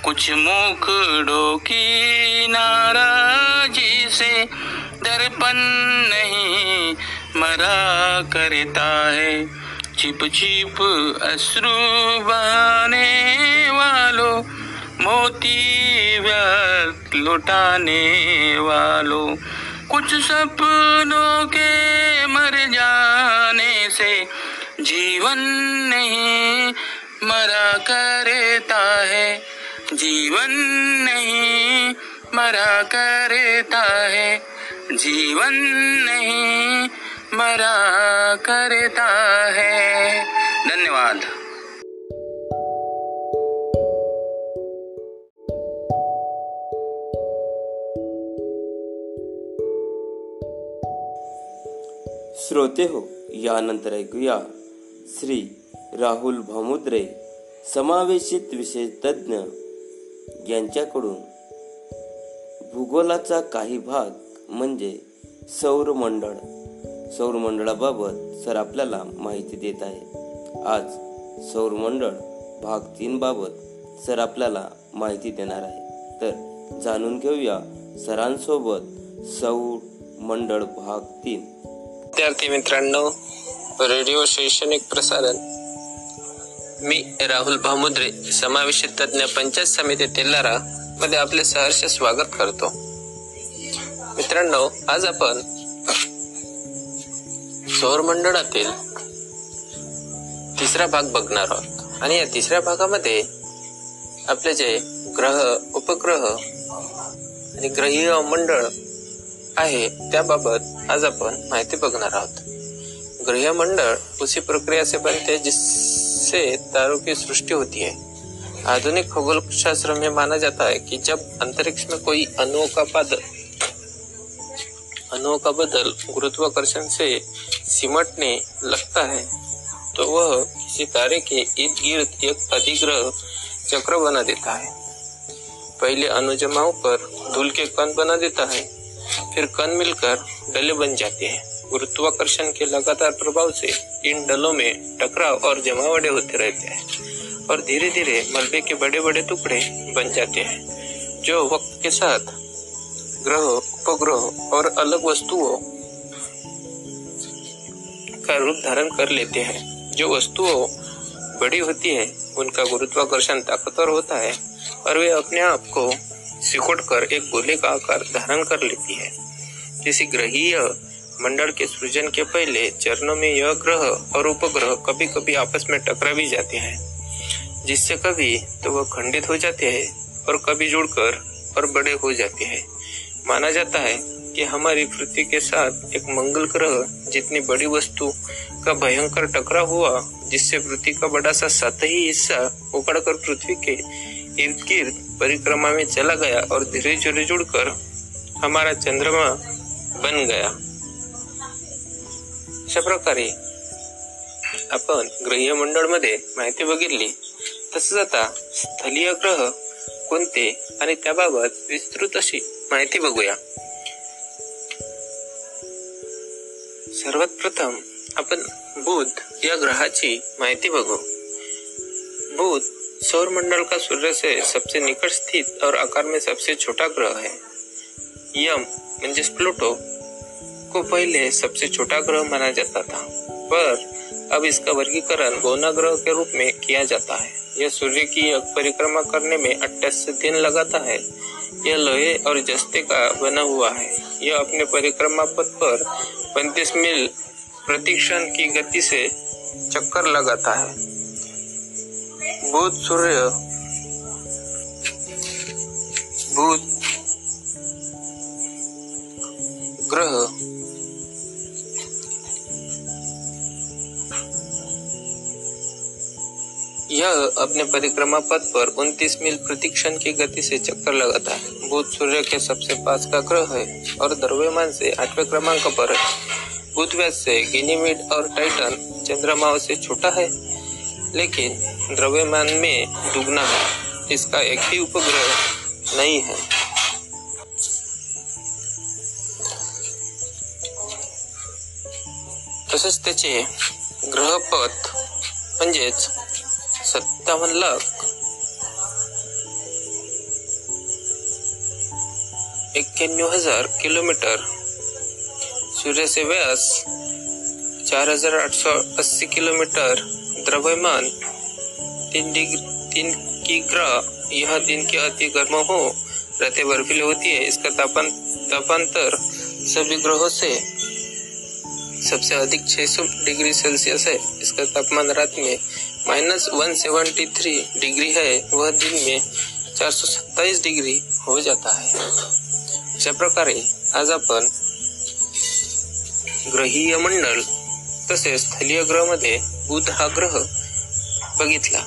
कुछ मुकड़ों की नाराजी से दर्पण नहीं मरा करता है। छिप छिप अश्रु बहाने वालों, मोती व्यर्थ लुटाने वालों। कुछ सपनों के मर जाने से जीवन नहीं मरा करता है। जीवन नहीं मरा करता है। जीवन नहीं मरा करता है। धन्यवाद। श्रोते हो यानंतर ऐकूया श्री राहुल भामुद्रे समावेशित विषय तज्ज्ञ यांच्याकडून. भूगोलाचा काही भाग म्हणजे सौरमंडळ सौरमंडळाबाबत सर आपल्याला माहिती देत आहे. आज सौरमंडळ भाग तीन बाबत सर आपल्याला माहिती देणार आहे. तर जाणून घेऊया सरांसोबत सौर मंडळ भाग तीन. विद्यार्थी मित्रांनो रेडिओ शैक्षणिक प्रसारण. मी राहुल भामुद्रे समावेशित तज्ञ पंचायत समिती तेलारा मध्ये आपले सहर्ष स्वागत करतो. मित्रांनो आज आपण सौरमंडळातील तिसरा भाग बघणार आहोत. आणि या तिसऱ्या भागामध्ये आपले जे ग्रह उपग्रह आणि ग्रहीय मंडळ आहे त्याबाबत आज आपण माहिती बघणार आहोत. ग्रह मंडळ उसी प्रक्रिया से बनते जिससे तारों की सृष्टि होती है. आधुनिक खगोलशास्त्र में माना जाता है कि जब अंतरिक्ष में कोई अनोखा पद अनोखा बदल गुरुत्वाकर्षण से सिमटने लगता है। तो वह किसी तारे के इर्द गिर्द एक अधिग्रह चक्र बना देता है। पहले अणु जमाव कर धूल के कण बना देता है, फिर कण मिलकर डले बन जाते हैं। गुरुत्वाकर्षण के लगातार प्रभाव से इन डलों में टकराव और जमावड़े होते रहते हैं और धीरे धीरे मलबे के बड़े बड़े टुकड़े बन जाते हैं, जो वक्त के साथ ग्रह, उपग्रह और अलग वस्तुओं का रूप धारण कर लेते हैं। जो वस्तुओं बड़ी होती है, उनका गुरुत्वाकर्षण ताकतवर होता है और वे अपने आप को सिकुड़ कर एक गोले का आकार धारण कर लेती है। किसी ग्रहीय मंडल के सृजन के पहले चरणों में यह ग्रह और उपग्रह कभी कभी आपस में टकरा भी जाते हैं, जिससे कभी तो वह खंडित हो जाते हैं और कभी जुड़कर और बड़े हो जाते हैं। माना जाता है कि हमारी पृथ्वी के साथ एक मंगल ग्रह जितनी बड़ी वस्तु का भयंकर टकराव हुआ जिससे पृथ्वी का बड़ा सा सतही हिस्सा उखड़कर पृथ्वी के इर्द गिर्द परिक्रमा में चला गया और धीरे धीरे जुड़कर हमारा चंद्रमा बन गया। अशा प्रकारे आपण ग्रहीय मंडळमध्ये माहिती बघितली तसंच आता स्थलीय ग्रह कोणते आणि त्याबाबत विस्तृत अशी माहिती बघूया. सर्वात प्रथम आपण बुध या ग्रहाची माहिती बघू. बुध सौर मंडल का सूर्य से सबसे निकट स्थित और आकार में सबसे छोटा ग्रह है. यम म्हणजे प्लूटो को पहले सबसे छोटा ग्रह माना जाता था. पर अब इसका वर्गीकरण गौना ग्रह के रूप में किया जाता है। यह सूर्य की परिक्रमा करने में अट्ठासी दिन लगाता है। यह लोहे और जस्ते का बना हुआ है। यह अपने परिक्रमा पथ पर 35 मील प्रति क्षण की गति से चक्कर लगाता है। बुध सूर्य, बुध ग्रह यह अपने परिक्रमा पथ पर 29 मील प्रति क्षण की गति से चक्कर लगाता है। बुध सूर्य के सबसे पास का ग्रह है और द्रव्यमान से आठवें क्रमांक पर है। बुध व्यास से गिनीमिड और टाइटन चंद्रमा से छोटा है, लेकिन द्रव्यमान में दुगना है। इसका एक ही उपग्रह नहीं है। तसेच त्याचे ग्रहपथ म्हणजेच सत्तावन्न लाख। एक्क्याण्णव हज़ार किलोमीटर। सूर्याचे व्यास चार हज़ार आठ सौ अस्सी किलोमीटर। द्रव्यमान, तीन डिग्री, तीन की ग्रह। यह दिन के अति गर्म हो, रातें बर्फीली होती है। इसका तापन, तापांतर सभी ग्रहों से सबसे अधिक 600 डिग्री सेल्सियस है। इसका तापमान रात में minus one seventy three degree है। वह दिन में 427 डिग्री हो जाता है। अशा प्रकारे आज आपण ग्रहीय मंडल तसेच स्थलीय ग्रहमध्ये बुध हा ग्रह बघितला।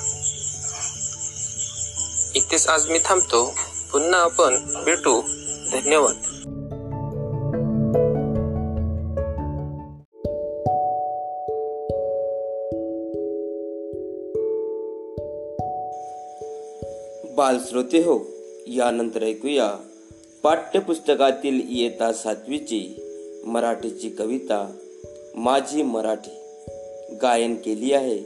इथेच आज मी थांबतो. पुन्हा आपण भेटू. धन्यवाद. बालश्रोते हो. यानंतर ऐकूया पाठ्यपुस्तकातील इयत्ता सातवीची मराठीची कविता माझी मराठी. गायन केली आहे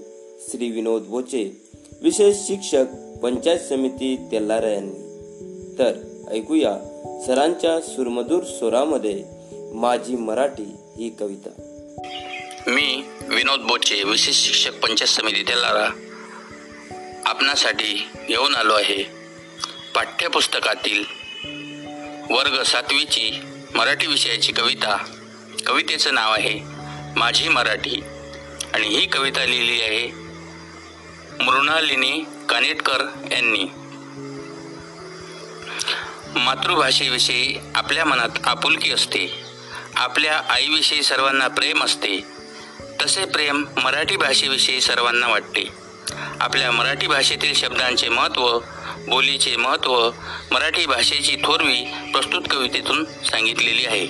श्री विनोद बोचे विशेष शिक्षक पंचायत समिती तेल्लारा यांनी तर ऐकूया सरांच्या सुरमधूर स्वरामध्ये माझी मराठी ही कविता. मी विनोद बोचे विशेष शिक्षक पंचायत समिती तेलारा आपणासाठी येऊन आलो आहे. पाठ्यपुस्तकातील वर्ग सातवीची मराठी विषयाची कविता. कवितेचं नाव आहे माझी मराठी आणि ही कविता लिहिली आहे मृणालिनी कानेटकर यांनी. मातृभाषेविषयी आपल्या मनात आपुलकी असते आपल्या आईविषयी सर्वांना प्रेम असते तसे प्रेम मराठी भाषेविषयी सर्वांना वाटते. आपल्या मराठी भाषेतील शब्दांचे महत्त्व बोलीचे महत्त्व मराठी भाषेची थोरवी प्रस्तुत कवितेतून सांगितलेली आहे.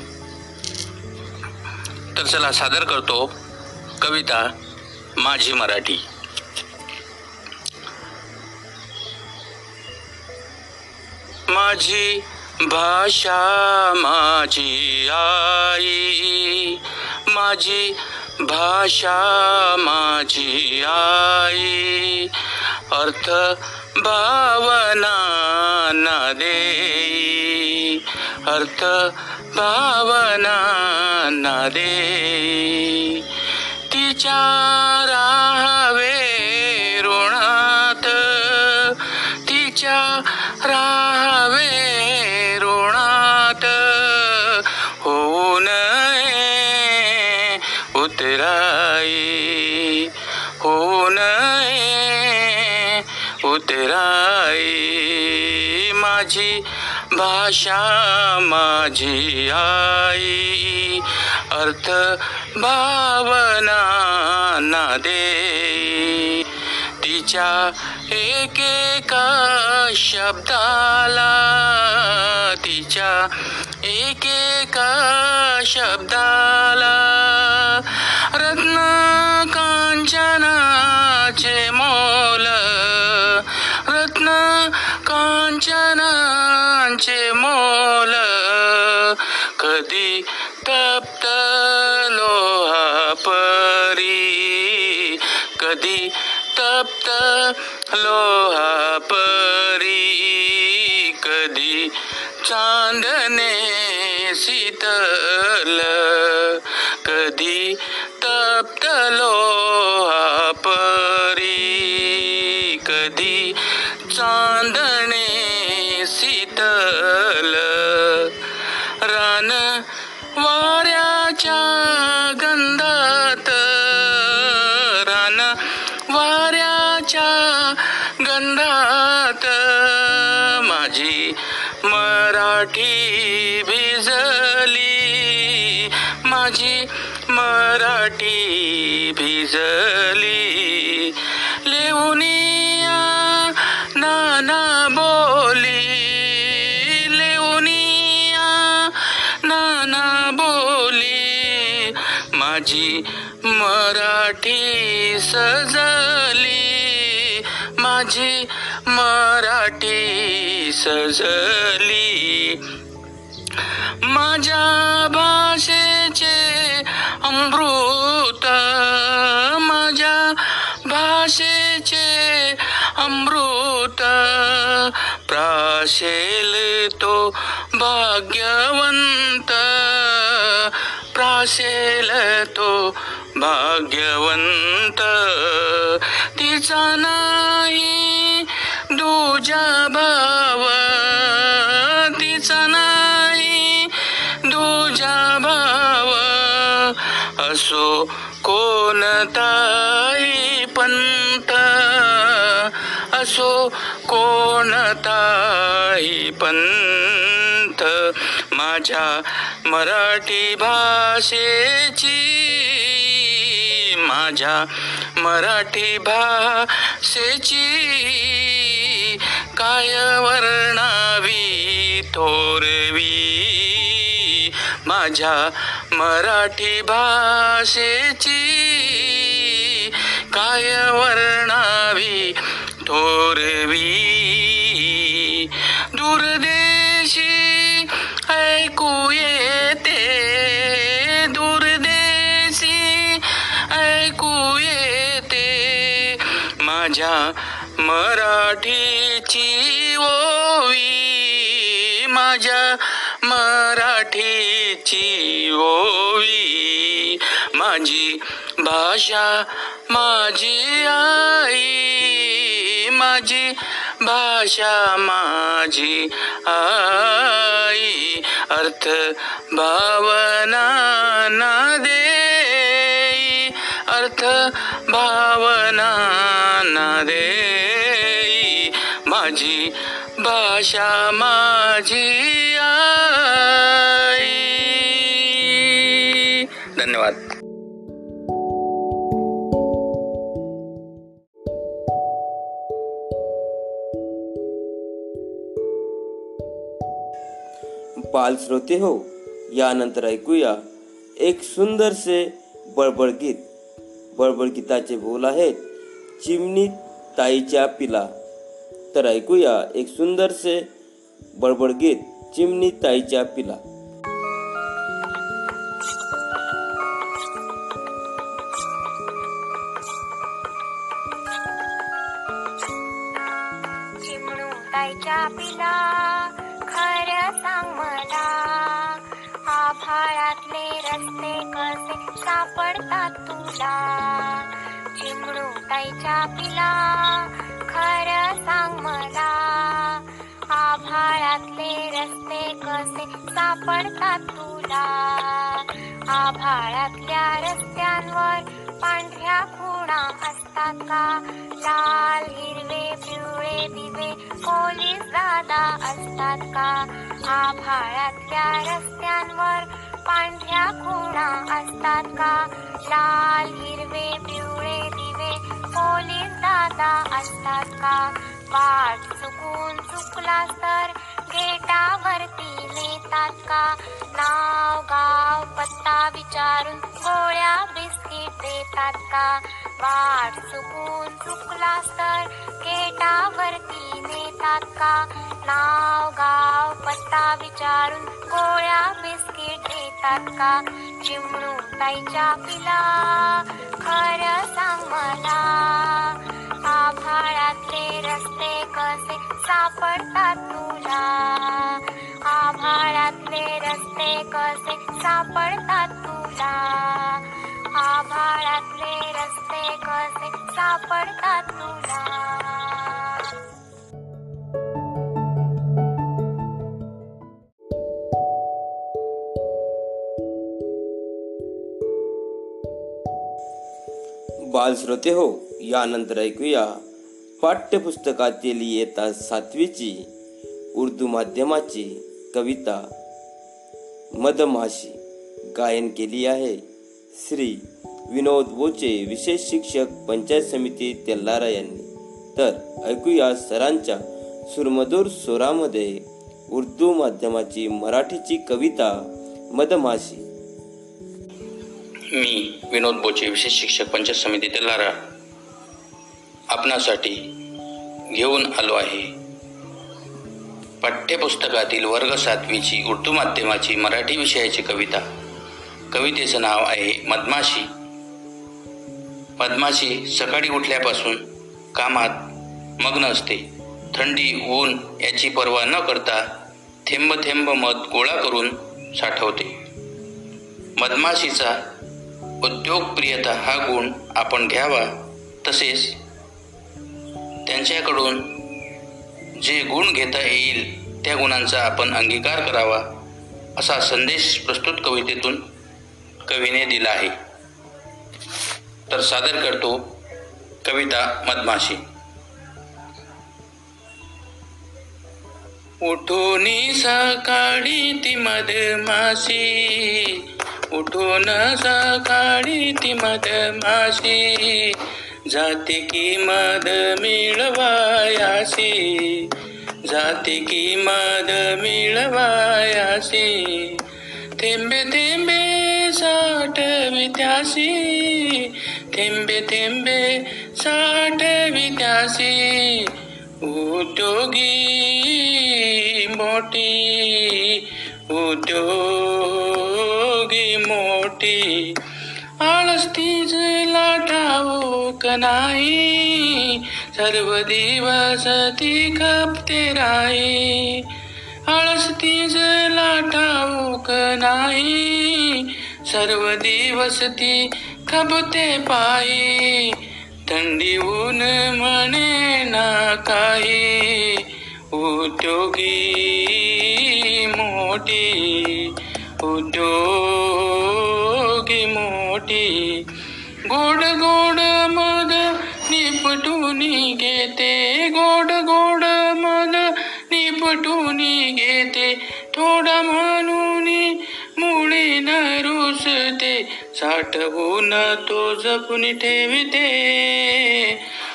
तर चला सादर करतो कविता माझी मराठी. माझी भाषा माझी आई. माझी भाषा माझी आई. अर्थ भावना ना देई. अर्थ भावना ना देई. तिच्या राहावे उतराई माझी भाषा माझी आई. अर्थ भावना ना दे. तिच्या एकेका शब्दाला तिच्या एकेका शब्दाला लोहा परी कधी चांदने शीतल कधी तप्त लोहा परी कधी चांदने भिजली लेऊनिया नाना बोली लेऊनिया नाना बोली माझी मराठी सजली माझी मराठी सजली. माझ्या भाषेचे अमृत असेल तो भाग्यवंत प्रासेल तो भाग्यवंत. तिचा नाही दुजा भाव तिचा नाही दुजा भाव. असो कोणताही पंत असो काही पंथ माझ्या मराठी भाषेची माझ्या मराठी भाषेची काय वर्णावी थोरवी. माझ्या मराठी भाषेची काय वर्णावी थोरवी. दूरदेशी ऐकू येते दूरदेशी ऐकू येते माझ्या मराठीची ओवी. माझ्या मराठीची ओवी. माझी भाषा माझी आई. माझी भाषा माझी आई अर्थ भावना ना दे अर्थ भावना ना दे माझी भाषा माझी आई. धन्यवाद. बाल श्रोते हो यानंतर ऐकूया एक सुंदरसे बळबळ गीत. बळबळ गीताचे बोल आहेत चिमणी ताईच्या पिला. तर ऐकूया एक सुंदरसे बळबळ गीत चिमणी ताईच्या पिला. चिमणू ताईच्या पिला. रस्ते कसे सापडतात तुला. चिमडू ताईच्या पिला. खर सांग मला आभाळातले रस्ते कसे सापडतात तुला? आभाळातल्या रस्त्यांवर पांढऱ्या खुणा असतात का? लाल हिरवे पिवळे दिवे पोलीस दादा असतात का? आभाळातल्या रस्ते पांढऱ्या खुणा असतात का? लाल हिरवे पिवळे दिवे पोलीस दादा असतात का? वाट चुकून चुकला तर गेटावरती नेतात का? नाव गाव पत्ता विचारून गोळ्या बिस्किट देतात का? वाट चुकून चुकला तर गेटावरती नेतात का? नाव गाव पत्ता विचारून गोळ्या बिस्किट देतात का? चिमणू ताईच्या पिला खरं सांग मला. आभाळातले रस्ते कसे सापडतात तुला? आभाळातले रस्ते कसे सापडतात तुला? आभाळातले रस्ते कसे सापडतात तुला? बालश्रोते हो यानंतर ऐकूया पाठ्यपुस्तकातील इयत्ता सातवीची उर्दू माध्यमाची कविता. मदमाशी गायन केली आहे श्री विनोद बोचे विशेष शिक्षक पंचायत समिती तेल्लारा यांनी. तर ऐकूया सरांच्या सुरमधूर स्वरामध्ये उर्दू माध्यमाची मराठीची कविता मदमाशी मी विनोद बोचे विशेष शिक्षक पंचायत समिती तेलारा आपणासाठी घेऊन आलो आहे. पाठ्यपुस्तकातील वर्ग सातवीची उर्दू माध्यमाची मराठी विषयाची कविता. कवितेचं नाव आहे मधमाशी. मधमाशी सकाळी उठल्यापासून कामात मग्न असते. थंडी ऊन याची पर्वा न करता थेंब थेंब मध गोळा करून साठवते. मधमाशीचा उद्योगप्रियता हा गुण आपण घ्यावा तसेच त्यांच्याकडून जे गुण घेता येईल त्या गुणांचा आपण अंगीकार करावा असा संदेश प्रस्तुत कवितेतून कवीने दिला आहे. तर सादर करतो कविता मधमाशी. उठून सकाळी ती मधमाशी. उठून सकाळी ती मधमाशी. जाते की मध मिळवायासी जाते की मध मिळवायासी थेंबे थेंबे साठ विद्यासी थेंबे थेंबे साठ विद्यासी उद्योगी मोठी उद्योगी मोठी. आळस तीच ठाऊक नाही? सर्व दिवस ती खपते राही आळस तीच ठाऊक नाही? सर्व दिवस ती खपते पायी थंडी काही उद्योगी मोठी उद्योगी मोठी. गोड गोड मध निपटून घेते गोड गोड मध निपटून घेते. थोडा म्हणून मुळी न रुसते साठवून तो जपून ठेवते.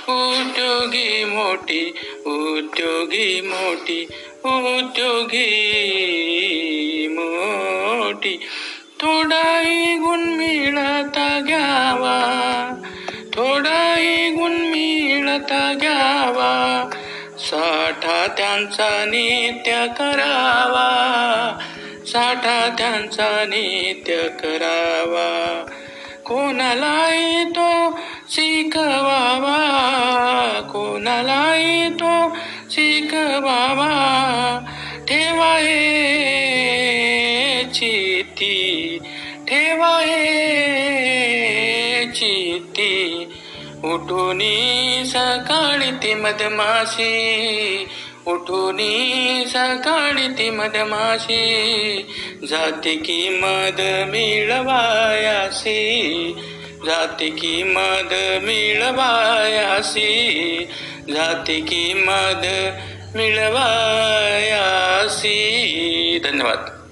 उद्योगी मोठी उद्योगी मोठी उद्योगी मोठी. थोडाही गुण मिळता घ्यावा थोडाही गुण मिळता घ्यावा. साठा त्यांचा नित्य करावा साठा त्यांचा नित्य करावा. कोणालाही तो शिकवावा कोणालाही तो शिकवावा. ठेवाये चिती ठेवाये चिती उठून उठूनी सकाळी ती मधमाशी उठूनी सकाळी ती मधमाशी. जाते की मध मिळवायासी जाते की मद मिळवायासी जाते की मद मिळवायासी. धन्यवाद.